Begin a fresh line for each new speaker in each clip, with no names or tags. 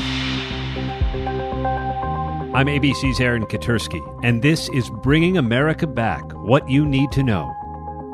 I'm ABC's Aaron Katersky, and this is Bringing America Back What You Need to Know.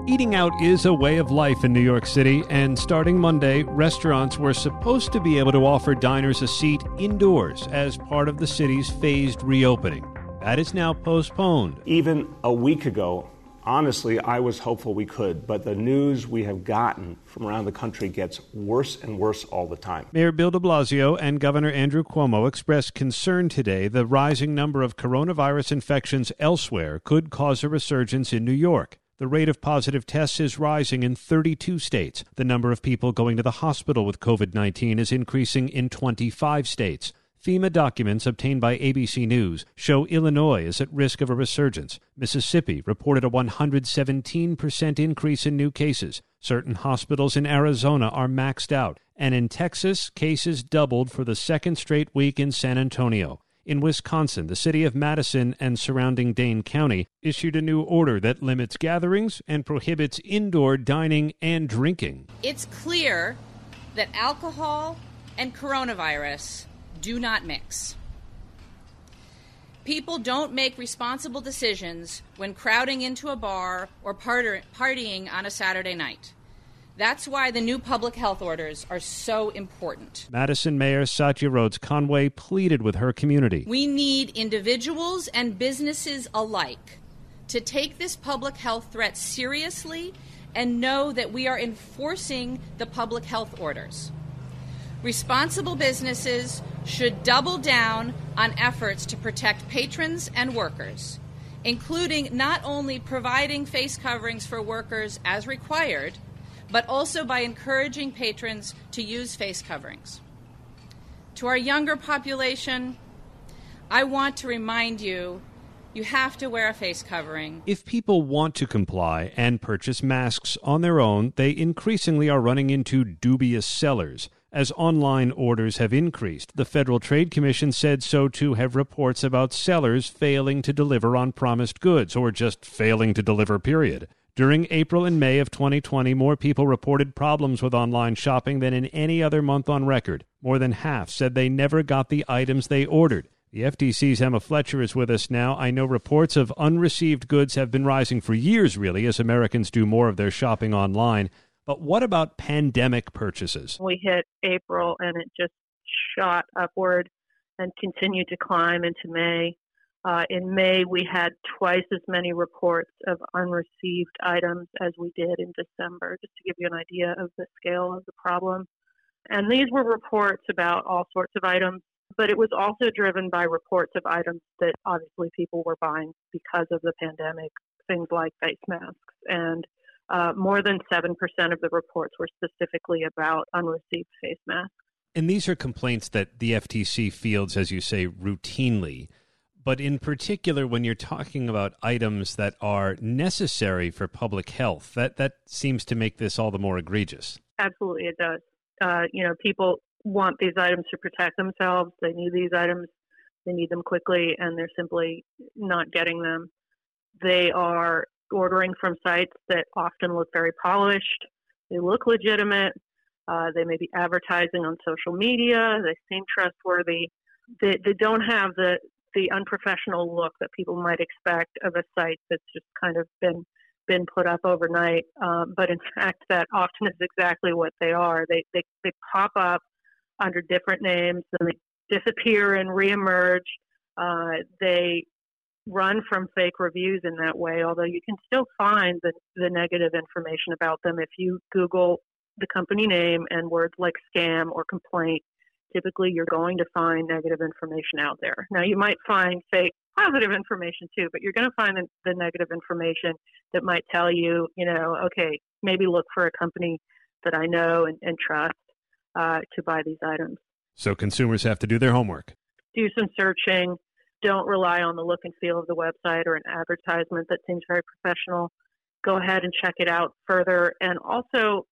Eating out is a way of life in New York City, and starting Monday, restaurants were supposed to be able to offer diners a seat indoors as part of the city's phased reopening. That is now postponed.
Even a week ago, honestly, I was hopeful we could, but the news we have gotten from around the country gets worse and worse all the time.
Mayor Bill de Blasio and Governor Andrew Cuomo expressed concern today the rising number of coronavirus infections elsewhere could cause a resurgence in New York. The rate of positive tests is rising in 32 states. The number of people going to the hospital with COVID 19 is increasing in 25 states. FEMA documents obtained by ABC News show Illinois is at risk of a resurgence. Mississippi reported a 117% increase in new cases. Certain hospitals in Arizona are maxed out. And in Texas, cases doubled for the second straight week in San Antonio. In Wisconsin, the city of Madison and surrounding Dane County issued a new order that limits gatherings and prohibits indoor dining and drinking.
It's clear that alcohol and coronavirus do not mix. People don't make responsible decisions when crowding into a bar or partying on a Saturday night. That's why the new public health orders are so important.
Madison Mayor Satya Rhodes Conway pleaded with her community.
We need individuals and businesses alike to take this public health threat seriously and know that we are enforcing the public health orders. Responsible businesses should double down on efforts to protect patrons and workers, including not only providing face coverings for workers as required but also by encouraging patrons to use face coverings. To our younger population, I want to remind you you have to wear a face covering.
If people want to comply and purchase masks on their own, they increasingly are running into dubious sellers. As online orders have increased, the Federal Trade Commission said so too have reports about sellers failing to deliver on promised goods or just failing to deliver, period. During April and May of 2020, more people reported problems with online shopping than in any other month on record. More than half said they never got the items they ordered. The FTC's Emma Fletcher is with us now. I know reports of unreceived goods have been rising for years, really, as Americans do more of their shopping online. But what about pandemic purchases?
We hit April and it just shot upward and continued to climb into May. Uh, in May, we had twice as many reports of unreceived items as we did in December, just to give you an idea of the scale of the problem. And these were reports about all sorts of items, but it was also driven by reports of items that obviously people were buying because of the pandemic, things like face masks. And uh, more than 7% of the reports were specifically about unreceived face masks.
And these are complaints that the FTC fields, as you say, routinely. But in particular, when you're talking about items that are necessary for public health, that, that seems to make this all the more egregious.
Absolutely, it does. Uh, you know, people want these items to protect themselves. They need these items. They need them quickly, and they're simply not getting them. They are ordering from sites that often look very polished. They look legitimate. Uh, they may be advertising on social media. They seem trustworthy. They, they don't have the, the unprofessional look that people might expect of a site that's just kind of been been put up overnight. Um, but in fact, that often is exactly what they are. They they they pop up under different names and they disappear and reemerge. Uh, they run from fake reviews in that way, although you can still find the, the negative information about them if you Google the company name and words like scam or complaint typically you're going to find negative information out there. Now, you might find fake positive information too, but you're going to find the, the negative information that might tell you, you know, okay, maybe look for a company that I know and, and trust uh, to buy these items.
So consumers have to do their homework.
Do some searching. Don't rely on the look and feel of the website or an advertisement that seems very professional. Go ahead and check it out further. And also,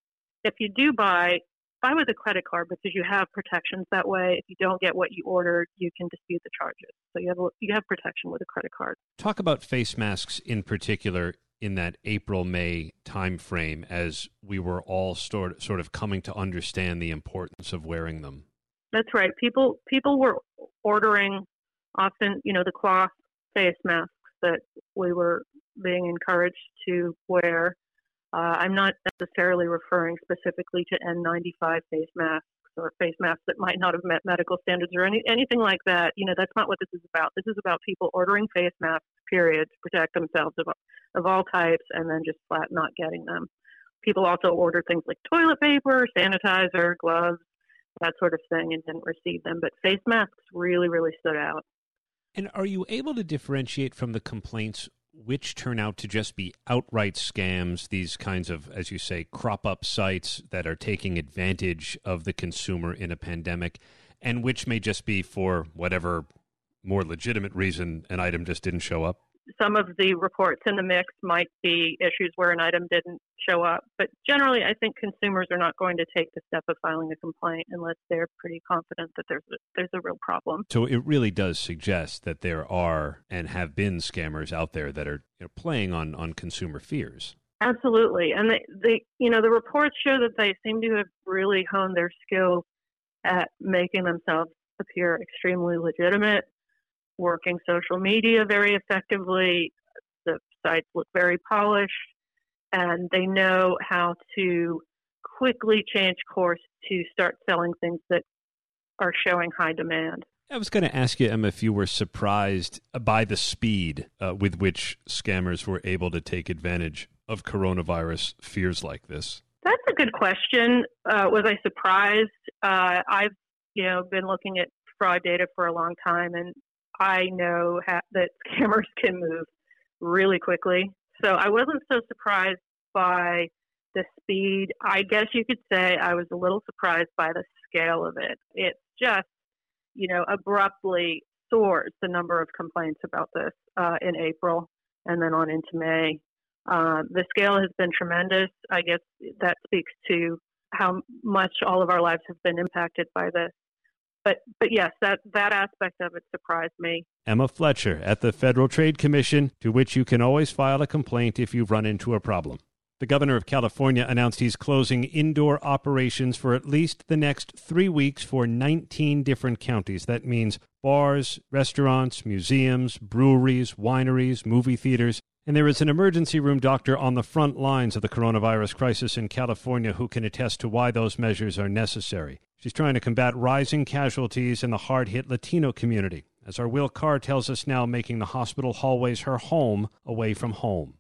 if you do buy, buy with a credit card because you have protections that way. If you don't get what you ordered, you can dispute the charges. So you have you have protection with a credit card.
Talk about face masks in particular in that April May timeframe as we were all sort sort of coming to understand the importance of wearing them.
That's right. People people were ordering often, you know, the cloth face masks that we were being encouraged to wear. Uh, I'm not necessarily referring specifically to N95 face masks or face masks that might not have met medical standards or any, anything like that. You know, that's not what this is about. This is about people ordering face masks, period, to protect themselves of, of all types and then just flat not getting them. People also order things like toilet paper, sanitizer, gloves, that sort of thing, and didn't receive them. But face masks really, really stood out.
And are you able to differentiate from the complaints which turn out to just be outright scams, these kinds of, as you say, crop up sites that are taking advantage of the consumer in a pandemic, and which may just be for whatever more legitimate reason an item just didn't show up?
Some of the reports in the mix might be issues where an item didn't show up. But generally, I think consumers are not going to take the step of filing a complaint unless they're pretty confident that there's a, there's a real problem.
So it really does suggest that there are and have been scammers out there that are you know, playing on, on consumer fears.
Absolutely, and they, you know, the reports show that they seem to have really honed their skill at making themselves appear extremely legitimate working social media very effectively. The sites look very polished, and they know how to quickly change course to start selling things that are showing high demand.
I was going to ask you, Emma, if you were surprised by the speed uh, with which scammers were able to take advantage of coronavirus fears like this.
That's a good question. Uh, was I surprised? Uh, I've you know been looking at fraud data for a long time, and I know ha- that scammers can move really quickly. So I wasn't so surprised by the speed. I guess you could say I was a little surprised by the scale of it. It just, you know, abruptly soars the number of complaints about this uh, in April and then on into May. Uh, the scale has been tremendous. I guess that speaks to how much all of our lives have been impacted by this but but yes, that that aspect of it surprised me.
Emma Fletcher at the Federal Trade Commission, to which you can always file a complaint if you run into a problem. The governor of California announced he's closing indoor operations for at least the next three weeks for 19 different counties. That means bars, restaurants, museums, breweries, wineries, movie theaters. And there is an emergency room doctor on the front lines of the coronavirus crisis in California who can attest to why those measures are necessary. She's trying to combat rising casualties in the hard hit Latino community, as our Will Carr tells us now, making the hospital hallways her home away from home.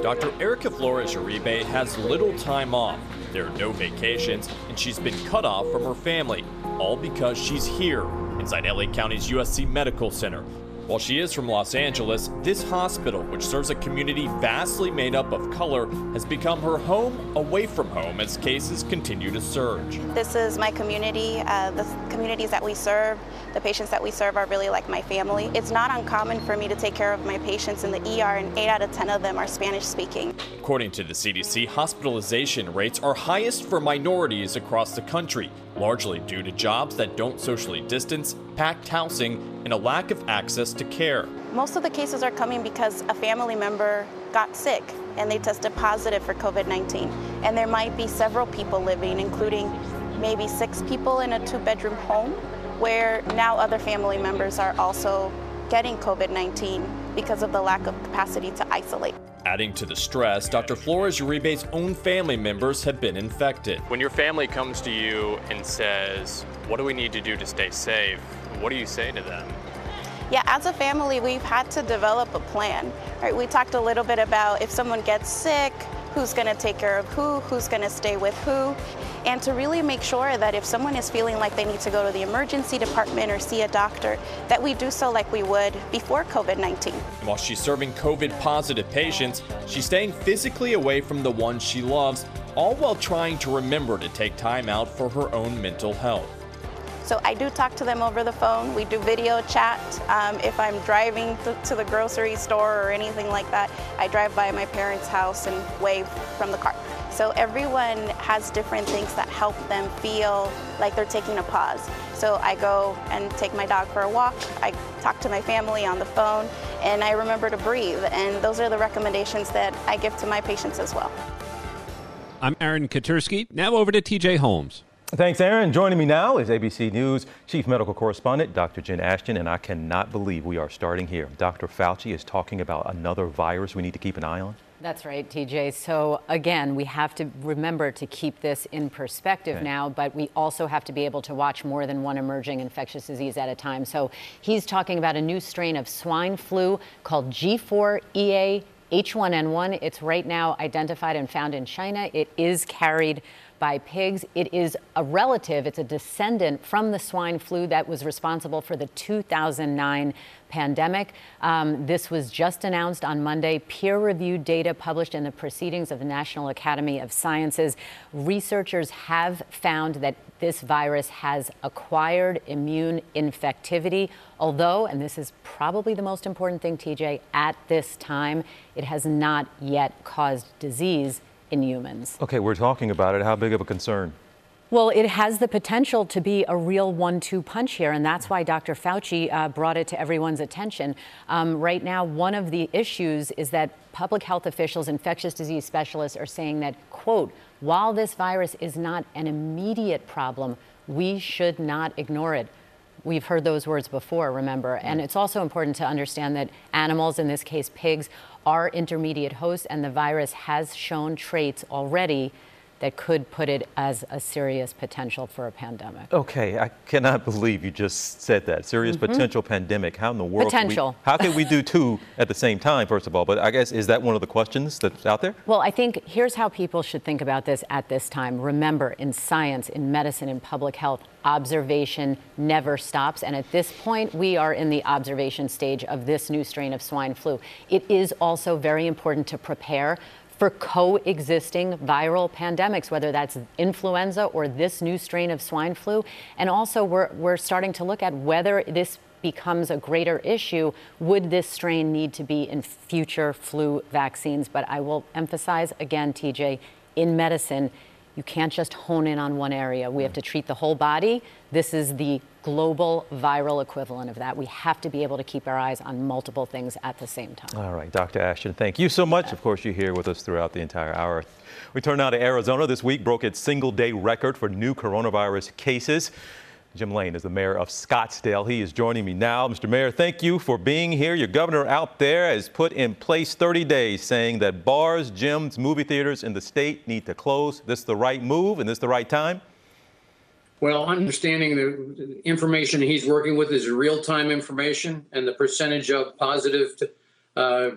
Dr. Erica Flores Uribe has little time off. There are no vacations, and she's been cut off from her family, all because she's here inside LA County's USC Medical Center, while she is from Los Angeles, this hospital, which serves a community vastly made up of color, has become her home away from home as cases continue to surge.
This is my community. Uh, the communities that we serve, the patients that we serve are really like my family. It's not uncommon for me to take care of my patients in the ER, and 8 out of 10 of them are Spanish speaking.
According to the CDC, hospitalization rates are highest for minorities across the country, largely due to jobs that don't socially distance, packed housing, and a lack of access to care.
Most of the cases are coming because a family member got sick and they tested positive for COVID 19. And there might be several people living, including maybe six people in a two bedroom home, where now other family members are also getting COVID 19 because of the lack of capacity to isolate.
Adding to the stress, Dr. Flores Uribe's own family members have been infected.
When your family comes to you and says, What do we need to do to stay safe? What do you say to them?
Yeah, as a family, we've had to develop a plan. Right? We talked a little bit about if someone gets sick, who's going to take care of who, who's going to stay with who, and to really make sure that if someone is feeling like they need to go to the emergency department or see a doctor, that we do so like we would before COVID 19.
While she's serving COVID positive patients, she's staying physically away from the ones she loves, all while trying to remember to take time out for her own mental health.
So I do talk to them over the phone. We do video chat. Um, if I'm driving to, to, the grocery store or anything like that, I drive by my parents' house and wave from the car. So everyone has different things that help them feel like they're taking a pause. So I go and take my dog for a walk. I talk to my family on the phone, and I remember to breathe. And those are the recommendations that I give to my patients as well.
I'm Aaron Katersky. Now over to TJ Holmes.
Thanks, Aaron. Joining me now is ABC News Chief Medical Correspondent Dr. Jen Ashton, and I cannot believe we are starting here. Dr. Fauci is talking about another virus we need to keep an eye on.
That's right, TJ. So, again, we have to remember to keep this in perspective okay. now, but we also have to be able to watch more than one emerging infectious disease at a time. So, he's talking about a new strain of swine flu called G4EA H1N1. It's right now identified and found in China. It is carried by pigs. It is a relative, it's a descendant from the swine flu that was responsible for the 2009 pandemic. Um, this was just announced on Monday. Peer reviewed data published in the Proceedings of the National Academy of Sciences. Researchers have found that this virus has acquired immune infectivity, although, and this is probably the most important thing, TJ, at this time, it has not yet caused disease in humans.
Okay, we're talking about it. How big of a concern?
Well, it has the potential to be a real one two punch here, and that's why Dr. Fauci uh, brought it to everyone's attention. Um, right now, one of the issues is that public health officials, infectious disease specialists are saying that, quote, while this virus is not an immediate problem, we should not ignore it. We've heard those words before, remember. And it's also important to understand that animals, in this case pigs, are intermediate hosts, and the virus has shown traits already that could put it as a serious potential for a pandemic.
Okay, I cannot believe you just said that. Serious mm-hmm. potential pandemic. How in the world?
Potential.
Can we, how can we do two at the same time, first of all? But I guess, is that one of the questions that's out there?
Well, I think here's how people should think about this at this time. Remember, in science, in medicine, in public health, observation never stops. And at this point, we are in the observation stage of this new strain of swine flu. It is also very important to prepare for coexisting viral pandemics, whether that's influenza or this new strain of swine flu. And also, we're, we're starting to look at whether this becomes a greater issue, would this strain need to be in future flu vaccines? But I will emphasize again, TJ, in medicine, you can't just hone in on one area. We have to treat the whole body. This is the global viral equivalent of that. We have to be able to keep our eyes on multiple things at the same time.
All right, Dr. Ashton, thank you so much. Of course, you're here with us throughout the entire hour. We turn now to Arizona. This week broke its single day record for new coronavirus cases. Jim Lane is the mayor of Scottsdale. He is joining me now. Mr. Mayor, thank you for being here. Your governor out there has put in place 30 days saying that bars, gyms, movie theaters in the state need to close. This is the right move and this the right time?
Well, understanding the information he's working with is real-time information and the percentage of positive uh,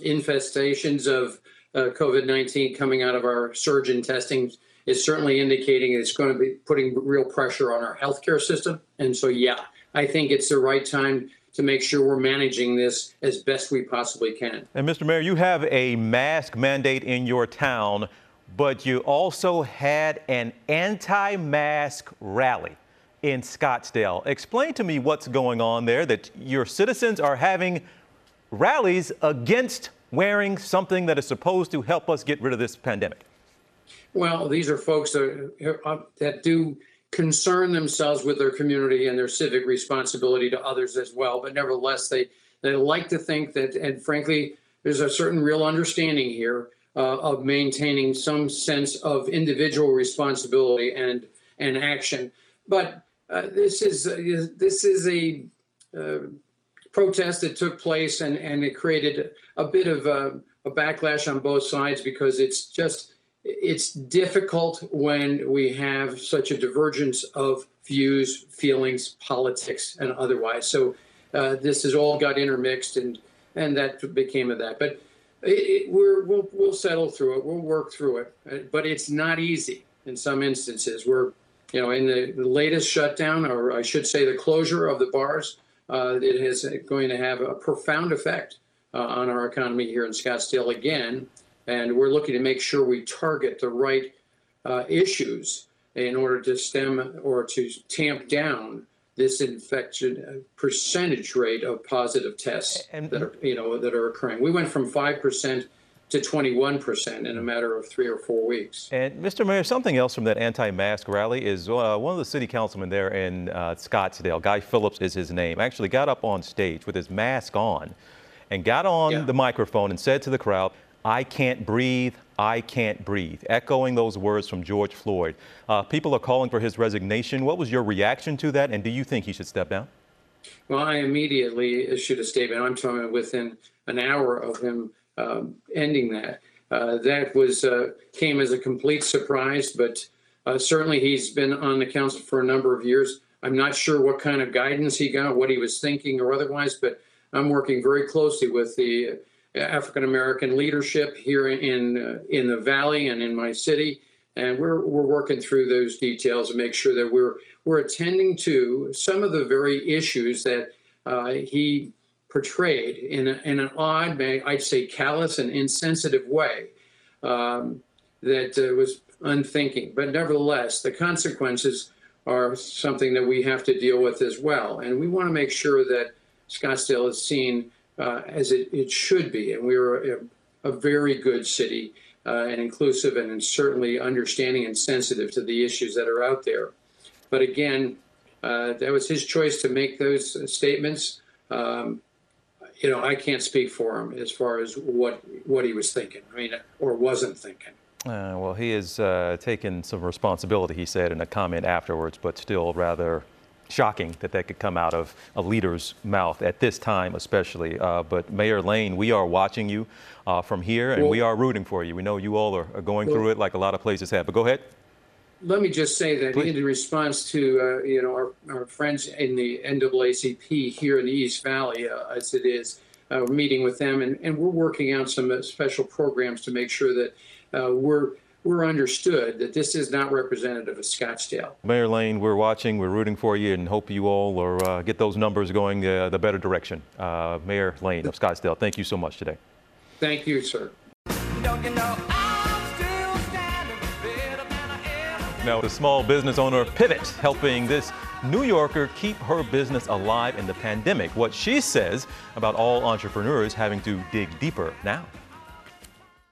infestations of uh, COVID-19 coming out of our surge in testing is certainly indicating it's going to be putting real pressure on our healthcare system. And so, yeah, I think it's the right time to make sure we're managing this as best we possibly can.
And Mr. Mayor, you have a mask mandate in your town, but you also had an anti-mask rally in Scottsdale. Explain to me what's going on there that your citizens are having rallies against wearing something that is supposed to help us get rid of this pandemic.
Well, these are folks that, uh, that do concern themselves with their community and their civic responsibility to others as well. But nevertheless, they, they like to think that, and frankly, there's a certain real understanding here uh, of maintaining some sense of individual responsibility and and action. But uh, this is uh, this is a uh, protest that took place, and and it created a bit of a, a backlash on both sides because it's just it's difficult when we have such a divergence of views, feelings, politics, and otherwise. So uh, this has all got intermixed, and and that became of that. But it, it, we're we'll we'll settle through it. We'll work through it. Uh, but it's not easy in some instances. We're you know in the, latest shutdown, or I should say, the closure of the bars. Uh, it is going to have a profound effect uh, on our economy here in Scottsdale again and we're looking to make sure we target the right uh, issues in order to stem or to tamp down this infection uh, percentage rate of positive tests and, that are you know that are occurring. We went from five percent to 21% in a matter of three or four weeks.
And Mr. Mayor, something else from that anti-mask rally is uh, one of the city councilmen there in uh, Scottsdale, Guy Phillips is his name, actually got up on stage with his mask on and got on yeah. the microphone and said to the crowd, I can't breathe. I can't breathe, echoing those words from George Floyd. Uh, people are calling for his resignation. What was your reaction to that, and do you think he should step down?
Well, I immediately issued a statement. I'm talking within an hour of him um, ending that. Uh, that was uh, came as a complete surprise, but uh, certainly he's been on the council for a number of years. I'm not sure what kind of guidance he got, what he was thinking or otherwise, but I'm working very closely with the African American leadership here in uh, in the valley and in my city, and we're we're working through those details and make sure that we're we're attending to some of the very issues that uh, he portrayed in, a, in an odd, I'd say callous and insensitive way um, that uh, was unthinking. But nevertheless, the consequences are something that we have to deal with as well. And we want to make sure that Scottsdale is seen uh, as it, it, should be. And we're a, a very good city uh, and inclusive and certainly understanding and sensitive to the issues that are out there. But again, uh, that was his choice to make those statements. Um, you know, I can't speak for him as far as what what he was thinking. I mean, or wasn't thinking.
Uh, well, he has uh, taken some responsibility, he said in a comment afterwards, but still rather shocking that that could come out of a leader's mouth at this time, especially. Uh, but Mayor Lane, we are watching you uh, from here, and well, we are rooting for you. We know you all are, are going well, through it like a lot of places have. But go ahead.
Let me just say that Please. in response to uh, you know our, our, friends in the NAACP here in the East Valley, uh, as it is, uh, meeting with them, and, and we're working out some special programs to make sure that uh, we're we're understood that this is not representative of Scottsdale.
Mayor Lane, we're watching, we're rooting for you, and hope you all are, uh, get those numbers going uh, the better direction. Uh, Mayor Lane of Scottsdale, thank you so much today.
Thank you, sir.
Now, the small business owner Pivot helping this New Yorker keep her business alive in the pandemic. What she says about all entrepreneurs having to dig deeper now.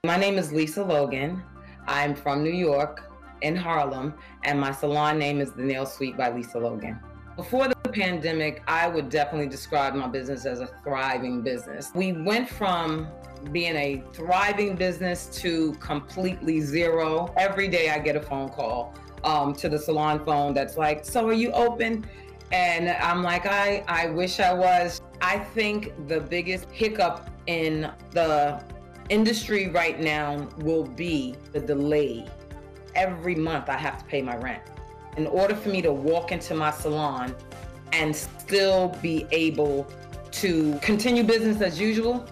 My name is Lisa Logan. I'm from New York in Harlem, and my salon name is The Nail Suite by Lisa Logan. Before the pandemic, I would definitely describe my business as a thriving business. We went from being a thriving business to completely zero. Every day I get a phone call um, to the salon phone that's like, So are you open? And I'm like, I, I wish I was. I think the biggest hiccup in the industry right now will be the delay. Every month I have to pay my rent. In order for me to walk into my salon and still be able to continue business as usual,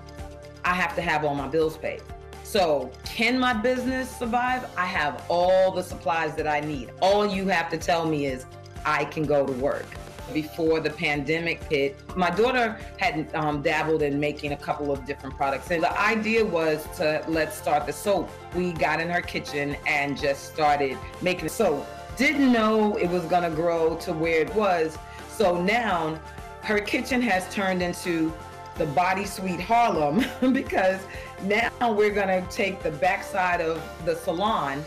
I have to have all my bills paid. So, can my business survive? I have all the supplies that I need. All you have to tell me is I can go to work before the pandemic hit. My daughter had um, dabbled in making a couple of different products. And the idea was to let's start the soap. We got in her kitchen and just started making soap. Didn't know it was going to grow to where it was. So now her kitchen has turned into the Body Suite Harlem because now we're going to take the backside of the salon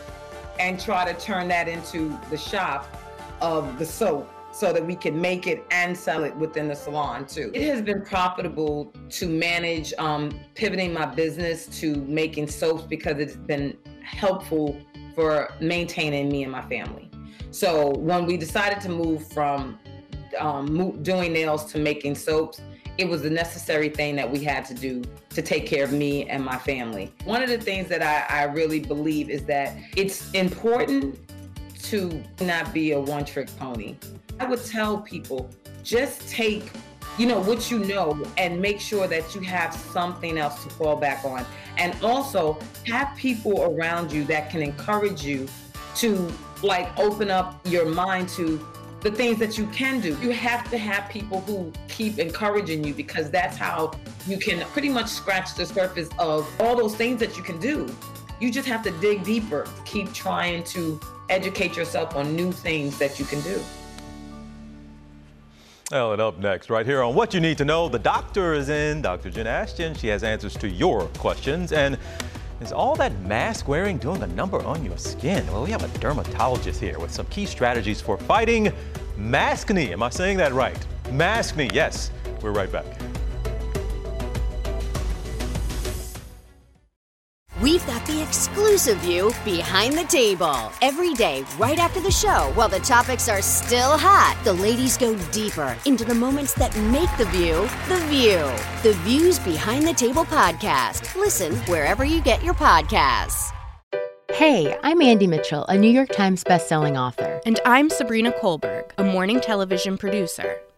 and try to turn that into the shop of the soap so that we can make it and sell it within the salon too. It has been profitable to manage um, pivoting my business to making soaps because it's been helpful for maintaining me and my family. So when we decided to move from um, doing nails to making soaps, it was the necessary thing that we had to do to take care of me and my family. One of the things that I, I really believe is that it's important to not be a one trick pony. I would tell people just take, you know, what you know and make sure that you have something else to fall back on. And also have people around you that can encourage you to like open up your mind to the things that you can do. You have to have people who keep encouraging you because that's how you can pretty much scratch the surface of all those things that you can do. You just have to dig deeper, keep trying to educate yourself on new things that you can do.
Well, and up next, right here on What You Need to Know, the doctor is in, Dr. Jen Ashton. She has answers to your questions. And is all that mask wearing doing a number on your skin? Well, we have a dermatologist here with some key strategies for fighting maskne. Am I saying that right? Maskne, yes. We're right back.
We've got the exclusive view behind the table. Every day, right after the show, while the topics are still hot, the ladies go deeper into the moments that make the view the view. The Views Behind the Table podcast. Listen wherever you get your podcasts.
Hey, I'm Andy Mitchell, a New York Times bestselling author.
And I'm Sabrina Kohlberg, a morning television producer.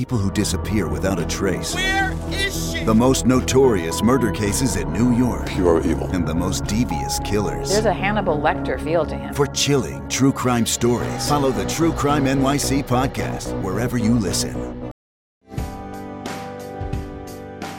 People who disappear without a trace.
Where is she?
The most notorious murder cases in New York.
Pure evil.
And the most devious killers.
There's a Hannibal Lecter feel to him.
For chilling true crime stories, follow the True Crime NYC podcast wherever you listen.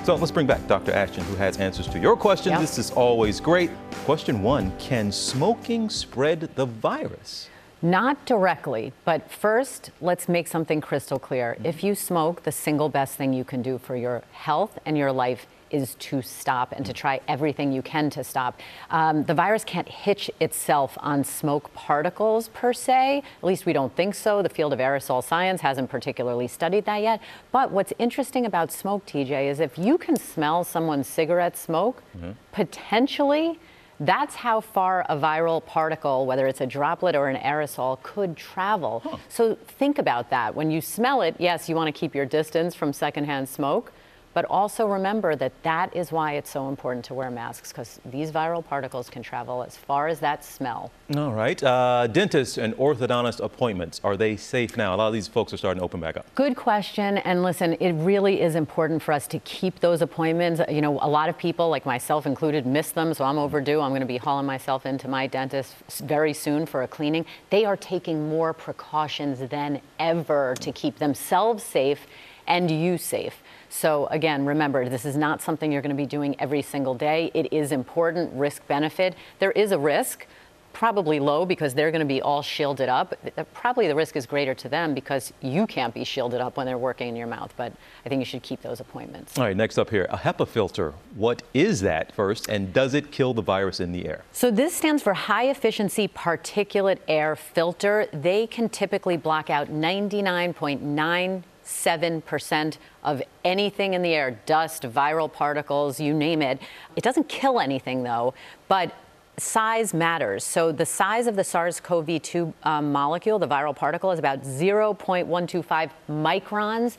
So let's bring back Dr. Ashton, who has answers to your questions. Yep. This is always great. Question one Can smoking spread the virus?
Not directly, but first, let's make something crystal clear. Mm-hmm. If you smoke, the single best thing you can do for your health and your life is to stop and to try everything you can to stop. Um, the virus can't hitch itself on smoke particles per se. At least we don't think so. The field of aerosol science hasn't particularly studied that yet. But what's interesting about smoke, TJ, is if you can smell someone's cigarette smoke, mm-hmm. potentially that's how far a viral particle, whether it's a droplet or an aerosol, could travel. Huh. So think about that. When you smell it, yes, you want to keep your distance from secondhand smoke. But also remember that that is why it's so important to wear masks because these viral particles can travel as far as that smell.
All right. Uh, dentist and orthodontist appointments, are they safe now? A lot of these folks are starting to open back up.
Good question. And listen, it really is important for us to keep those appointments. You know, a lot of people, like myself included, miss them. So I'm overdue. I'm going to be hauling myself into my dentist very soon for a cleaning. They are taking more precautions than ever to keep themselves safe and you safe. So again, remember, this is not something you're going to be doing every single day. It is important risk benefit. There is a risk probably low because they're going to be all shielded up. Probably the risk is greater to them because you can't be shielded up when they're working in your mouth. But I think you should keep those appointments.
All right, next up here, a HEPA filter. What is that first, and does it kill the virus in the air?
So this stands for high efficiency particulate air filter. They can typically block out 99.9 7% of anything in the air dust, viral particles, you name it. It doesn't kill anything though, but size matters. So the size of the SARS-CoV-2 um, molecule, the viral particle, is about 0.125 microns.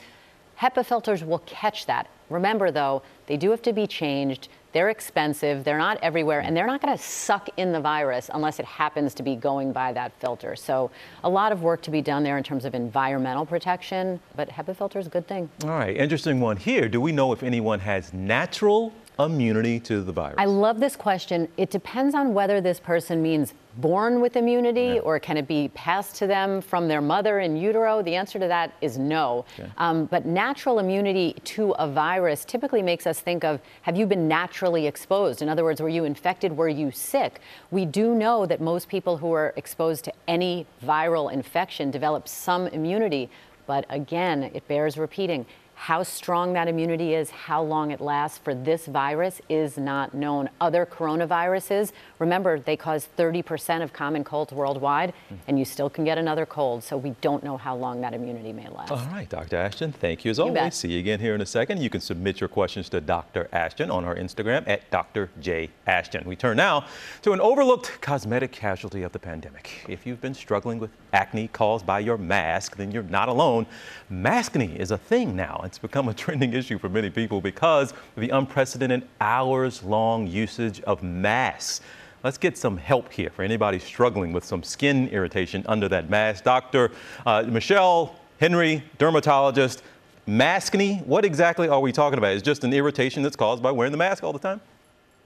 HEPA filters will catch that. Remember though, they do have to be changed. They're expensive, they're not everywhere, and they're not going to suck in the virus unless it happens to be going by that filter. So, a lot of work to be done there in terms of environmental protection, but HEPA filter is a good thing.
All right, interesting one here. Do we know if anyone has natural immunity to the virus?
I love this question. It depends on whether this person means born with immunity yeah. or can it be passed to them from their mother in utero? The answer to that is no. Okay. Um, but natural immunity to a virus typically makes us think of have you been naturally exposed? In other words, were you infected? Were you sick? We do know that most people who are exposed to any viral infection develop some immunity. But again, it bears repeating how strong that immunity is, how long it lasts for this virus is not known. Other coronaviruses, remember, they cause 30% of common colds worldwide, mm-hmm. and you still can get another cold. So we don't know how long that immunity may last.
All right, Dr. Ashton, thank you as you always. Bet. See you again here in a second. You can submit your questions to Dr. Ashton on our Instagram at Dr. J. Ashton. We turn now to an overlooked cosmetic casualty of the pandemic. If you've been struggling with acne caused by your mask, then you're not alone. Maskne is a thing now. It's become a trending issue for many people because of the unprecedented hours long usage of masks. Let's get some help here for anybody struggling with some skin irritation under that mask. Dr. Uh, Michelle Henry, dermatologist. Maskne, what exactly are we talking about? Is just an irritation that's caused by wearing the mask all the time?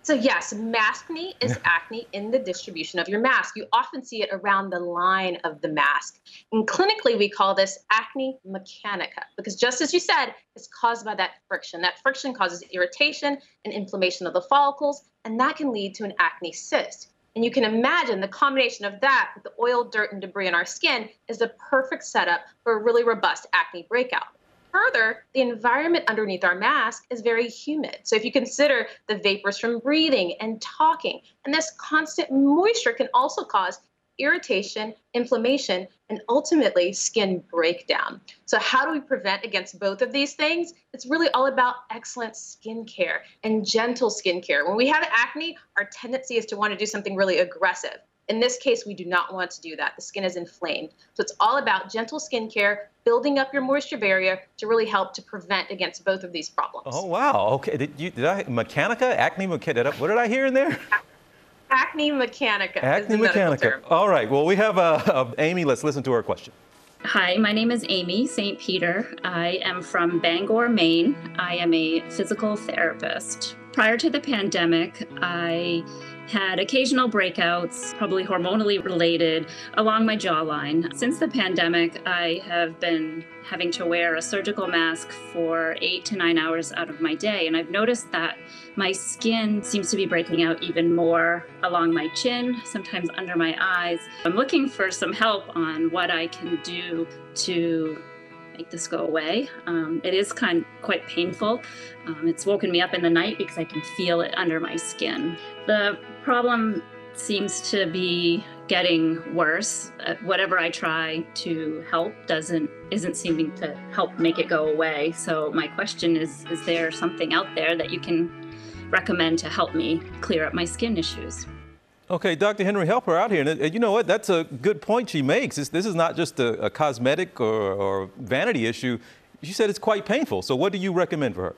So yes, mask maskne is acne in the distribution of your mask. You often see it around the line of the mask. And clinically, we call this acne mechanica because just as you said, it's caused by that friction. That friction causes irritation and inflammation of the follicles, and that can lead to an acne cyst. And you can imagine the combination of that with the oil, dirt, and debris in our skin is the perfect setup for a really robust acne breakout. Further, the environment underneath our mask is very humid. So if you consider the vapors from breathing and talking, and this constant moisture can also cause irritation, inflammation, and ultimately skin breakdown. So, how do we prevent against both of these things? It's really all about excellent skincare and gentle skincare. When we have acne, our tendency is to want to do something really aggressive. In this case, we do not want to do that. The skin is inflamed. So it's all about gentle skincare, building up your moisture barrier to really help to prevent against both of these problems.
Oh, wow. Okay. Did, you, did I, Mechanica? Acne Mechanica? What did I hear in there?
Acne Mechanica.
Acne Mechanica. All right. Well, we have uh, uh, Amy. Let's listen to her question.
Hi, my name is Amy St. Peter. I am from Bangor, Maine. I am a physical therapist. Prior to the pandemic, I had occasional breakouts, probably hormonally related, along my jawline. Since the pandemic, I have been having to wear a surgical mask for eight to nine hours out of my day. And I've noticed that my skin seems to be breaking out even more along my chin, sometimes under my eyes. I'm looking for some help on what I can do to make this go away. Um, it is kind of quite painful. Um, it's woken me up in the night because I can feel it under my skin. The problem seems to be getting worse. Uh, whatever I try to help doesn't isn't seeming to help make it go away. So my question is: Is there something out there that you can recommend to help me clear up my skin issues?
Okay, Dr. Henry, help her out here. And you know what? That's a good point she makes. This, this is not just a, a cosmetic or, or vanity issue. She said it's quite painful. So, what do you recommend for her?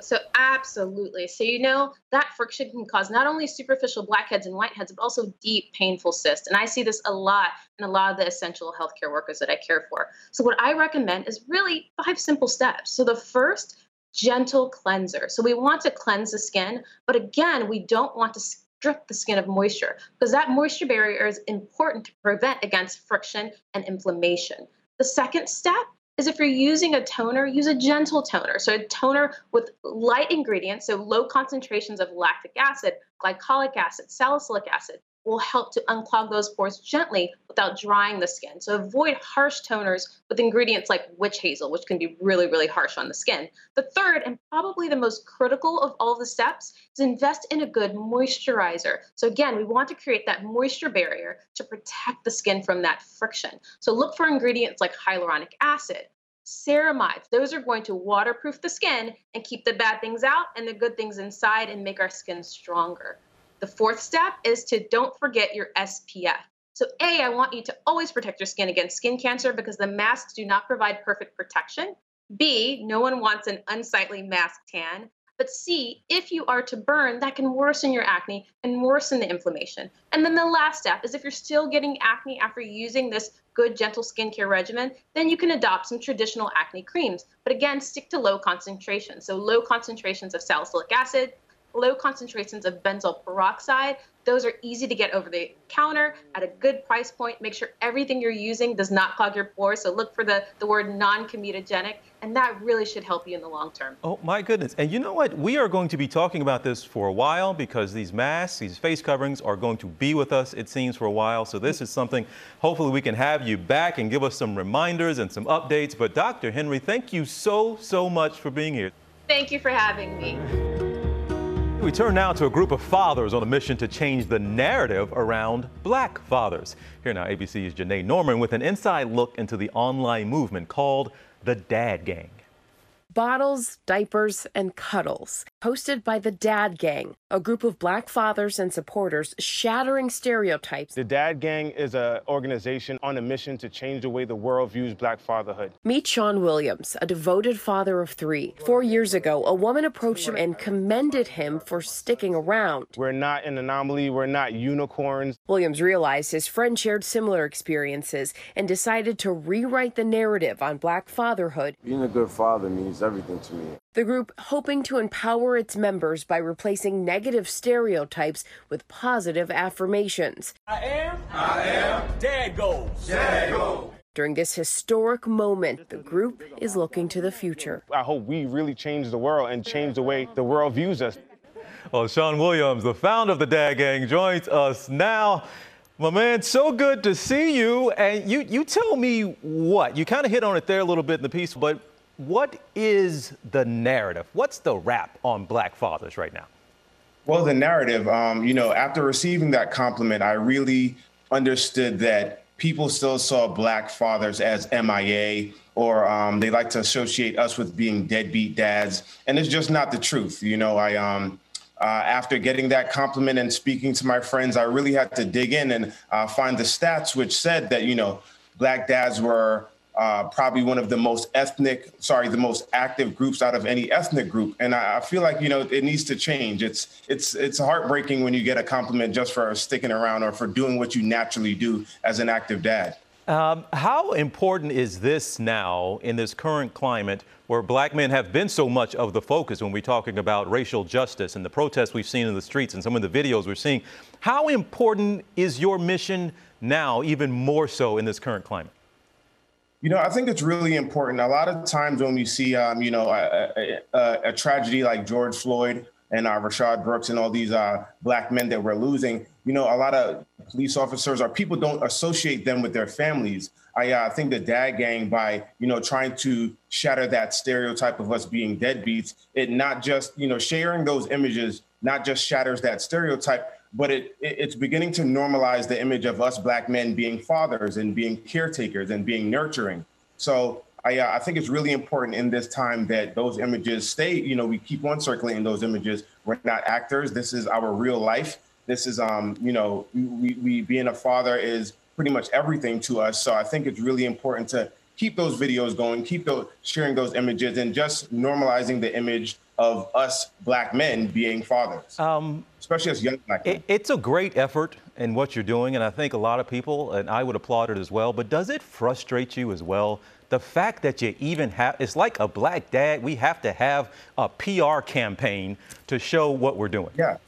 So absolutely. So you know that friction can cause not only superficial blackheads and whiteheads, but also deep painful cysts. And I see this a lot in a lot of the essential healthcare workers that I care for. So what I recommend is really five simple steps. So the first, gentle cleanser. So we want to cleanse the skin, but again, we don't want to strip the skin of moisture because that moisture barrier is important to prevent against friction and inflammation. The second step is if you're using a toner, use a gentle toner. So a toner with light ingredients, so low concentrations of lactic acid, glycolic acid, salicylic acid, will help to unclog those pores gently without drying the skin. So avoid harsh toners with ingredients like witch hazel, which can be really, really harsh on the skin. The third, and probably the most critical of all the steps, is invest in a good moisturizer. So again, we want to create that moisture barrier to protect the skin from that friction. So look for ingredients like hyaluronic acid, ceramides. Those are going to waterproof the skin and keep the bad things out and the good things inside and make our skin stronger. The fourth step is to don't forget your SPF. So, A, I want you to always protect your skin against skin cancer because the masks do not provide perfect protection. B, no one wants an unsightly mask tan. But C, if you are to burn, that can worsen your acne and worsen the inflammation. And then the last step is if you're still getting acne after using this good, gentle skincare regimen, then you can adopt some traditional acne creams. But again, stick to low concentrations. So, low concentrations of salicylic acid, low concentrations of benzoyl peroxide. Those are easy to get over the counter at a good price point. Make sure everything you're using does not clog your pores. So look for the, the word non comedogenic, and that really should help you in the long term.
Oh, my goodness. And you know what? We are going to be talking about this for a while because these masks, these face coverings are going to be with us, it seems, for a while. So this is something, hopefully, we can have you back and give us some reminders and some updates. But Dr. Henry, thank you so, so much for being here.
Thank you for having me.
We turn now to a group of fathers on a mission to change the narrative around black fathers. Here now, ABC's Janai Norman with an inside look into the online movement called the Dad Gang.
Bottles, Diapers, and Cuddles, hosted by the Dad Gang, a group of black fathers and supporters shattering stereotypes.
The Dad Gang is an organization on a mission to change the way the world views black fatherhood.
Meet Sean Williams, a devoted father of three. Four years ago, a woman approached him and commended him for sticking around.
We're not an anomaly, we're not unicorns.
Williams realized his friend shared similar experiences and decided to rewrite the narrative on black fatherhood.
Being a good father means everything to me.
The group hoping to empower its members by replacing negative stereotypes with positive affirmations.
I am. I am. Dad goals. Dad goals.
During this historic moment, the group is looking to the future.
I hope we really change the world and change the way the world views us.
Well, Sean Williams, the founder of the Dad Gang, joins us now. My man, so good to see you. And you, you tell me what? You kind of hit on it there a little bit in the piece, but what is the narrative? What's the rap on black fathers right now?
Well, the narrative, um, you know, after receiving that compliment, I really understood that people still saw black fathers as MIA or um, they like to associate us with being deadbeat dads. And it's just not the truth. You know, I, um, uh, after getting that compliment and speaking to my friends, I really had to dig in and uh, find the stats which said that, you know, black dads were uh, probably one of the most ethnic, sorry, the most active groups out of any ethnic group. And I, I, feel like you know it needs to change. It's it's it's heartbreaking when you get a compliment just for sticking around or for doing what you naturally do as an active dad.
Um, how important is this now in this current climate where black men have been so much of the focus when we're talking about racial justice and the protests we've seen in the streets and some of the videos we're seeing? How important is your mission now, even more so in this current climate?
You know, I think it's really important. A lot of times when we see, um, you know, a, a, a, tragedy like George Floyd and uh, Rayshard Brooks and all these uh, black men that we're losing, you know, a lot of police officers or people don't associate them with their families. I uh, think the dad gang, by you know trying to shatter that stereotype of us being deadbeats, it not just you know sharing those images not just shatters that stereotype, but it, it's beginning to normalize the image of us black men being fathers and being caretakers and being nurturing. So I, uh, I think it's really important in this time that those images stay. You know, we keep on circulating those images. We're not actors. This is our real life. This is, um, you know, we, we being a father is pretty much everything to us. So I think it's really important to keep those videos going, keep those sharing those images, and just normalizing the image of us black men being fathers, um, especially as young black men.
It's a great effort in what you're doing, and I think a lot of people, and I would applaud it as well, but does it frustrate you as well? The fact that you even have, it's like a black dad, we have to have a PR campaign to show what we're doing.
Yeah.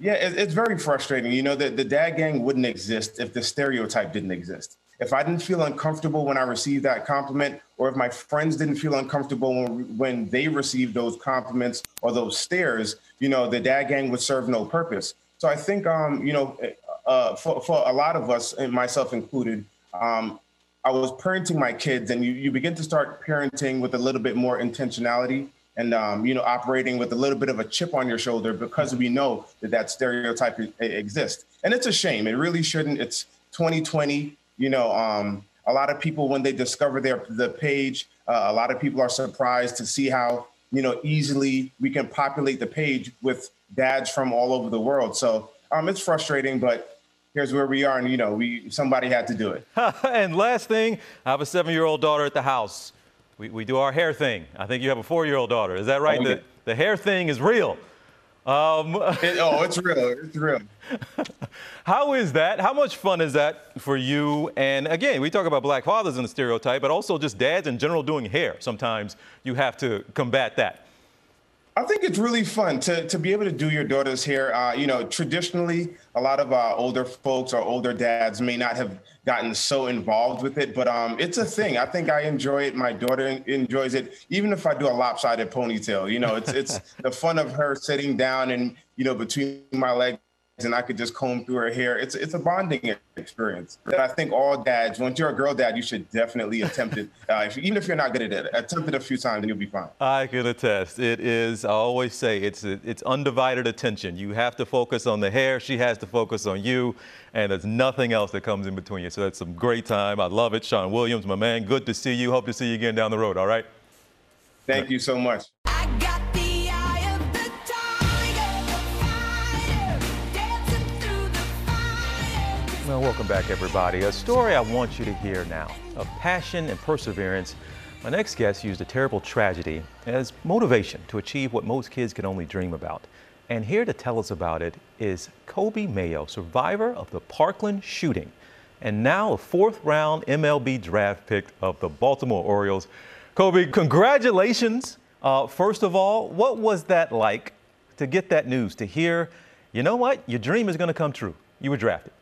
Yeah, it's very frustrating. You know, the, the dad gang wouldn't exist if the stereotype didn't exist if I didn't feel uncomfortable when I received that compliment, or if my friends didn't feel uncomfortable when, when they received those compliments or those stares, you know, the dad gang would serve no purpose. So I think, um, you know, uh, for, for a lot of us, and myself included, um, I was parenting my kids, and you, you begin to start parenting with a little bit more intentionality and um, you know operating with a little bit of a chip on your shoulder because we know that that stereotype exists. And it's a shame. It really shouldn't. It's 2020 you know, um, a lot of people when they discover their the page, uh, a lot of people are surprised to see how you know easily we can populate the page with dads from all over the world. So um, it's frustrating, but here's where we are, and you know, we somebody had to do it.
and last thing, I have a seven-year-old daughter at the house. We, we do our hair thing. I think you have a four-year-old daughter. Is that right? Oh, the, the hair thing is real.
Um, it, oh, it's real. It's real.
How is that? How much fun is that for you? And again, we talk about black fathers in the stereotype, but also just dads in general doing hair. Sometimes you have to combat that.
I think it's really fun to, to be able to do your daughter's hair. Uh, you know, traditionally, a lot of uh, older folks or older dads may not have gotten so involved with it, but um, it's a thing. I think I enjoy it. My daughter enjoys it, even if I do a lopsided ponytail. You know, it's it's the fun of her sitting down and you know between my legs and I could just comb through her hair. It's it's a bonding experience that I think all dads, once you're a girl dad, you should definitely attempt it. Uh, if, even if you're not good at it, attempt it a few times and you'll be fine.
I can attest. It is. I always say it's it's undivided attention. You have to focus on the hair. She has to focus on you, and there's nothing else that comes in between you. So that's some great time. I love it, Sean Williams, my man. Good to see you. Hope to see you again down the road. All right.
Thank you so much.
Well, welcome back, everybody. A story I want you to hear now of passion and perseverance. My next guest used a terrible tragedy as motivation to achieve what most kids can only dream about. And here to tell us about it is Coby Mayo, survivor of the Parkland shooting, and now a fourth round MLB draft pick of the Baltimore Orioles. Coby, congratulations. Uh, first of all, what was that like to get that news, to hear, you know what, your dream is going to come true? You were drafted.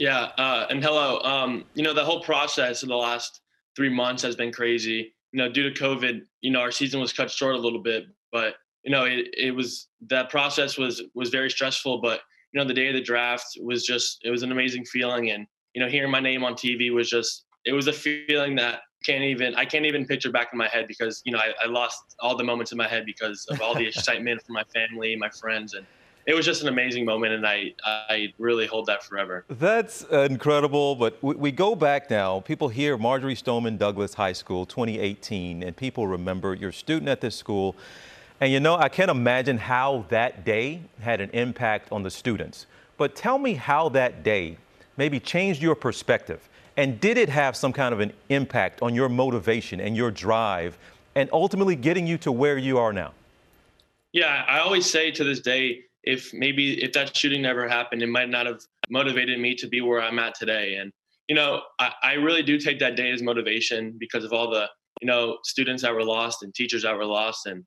Yeah, uh, and hello. Um, you know, the whole process of the last three months has been crazy. You know, due to COVID, you know, our season was cut short a little bit, but you know, it, it was that process was was very stressful, but you know, the day of the draft was just it was an amazing feeling, and you know, hearing my name on TV was just it was a feeling that can't even I can't even picture back in my head because you know I, I lost all the moments in my head because of all the excitement from my family, my friends, and it was just an amazing moment, and I I really hold that forever.
That's incredible. But we, we, go back now. People hear Marjory Stoneman Douglas High School, 2018, and people remember you're a student at this school. And you know, I can't imagine how that day had an impact on the students. But tell me how that day maybe changed your perspective. And did it have some kind of an impact on your motivation and your drive and ultimately getting you to where you are now?
Yeah, I always say to this day, if maybe if that shooting never happened, it might not have motivated me to be where I'm at today. And you know, I, I really do take that day as motivation because of all the you know students that were lost and teachers that were lost, and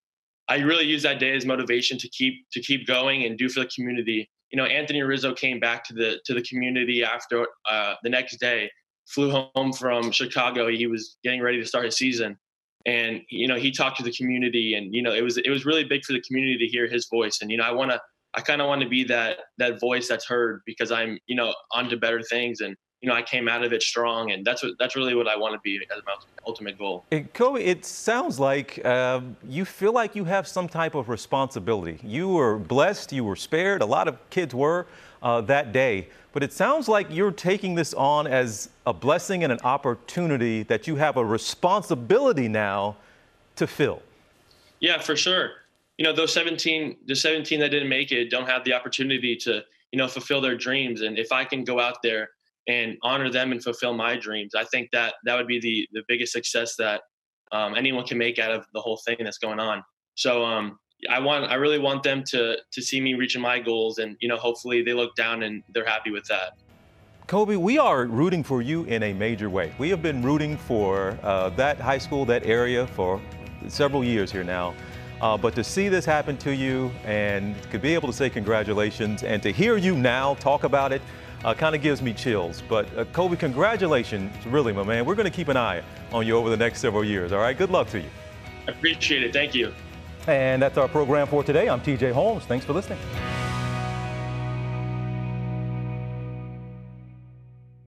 I really use that day as motivation to keep to keep going and do for the community. You know, Anthony Rizzo came back to the to the community after uh, the next day, flew home from Chicago. He was getting ready to start his season, and you know he talked to the community, and you know it was it was really big for the community to hear his voice. And you know I want to I kind of want to be that that voice that's heard because I'm you know on to better things and you know I came out of it strong and that's what that's really what I want to be as my ultimate goal.
And Coby, it sounds like um, you feel like you have some type of responsibility. You were blessed, you were spared. A lot of kids were uh, that day, but it sounds like you're taking this on as a blessing and an opportunity that you have a responsibility now to fill.
Yeah, for sure you know those 17 the 17 that didn't make it don't have the opportunity to you know fulfill their dreams and if i can go out there and honor them and fulfill my dreams i think that that would be the the biggest success that um, anyone can make out of the whole thing that's going on so um, i want i really want them to to see me reaching my goals and you know hopefully they look down and they're happy with that
Coby, we are rooting for you in a major way. We have been rooting for uh, that high school, that area for several years here now. Uh, but to see this happen to you and to be able to say congratulations and to hear you now talk about it uh, kind of gives me chills. But uh, Coby, congratulations, really, my man. We're going to keep an eye on you over the next several years. All right, good luck to you.
I appreciate it. Thank you.
And that's our program for today. I'm TJ Holmes. Thanks for listening.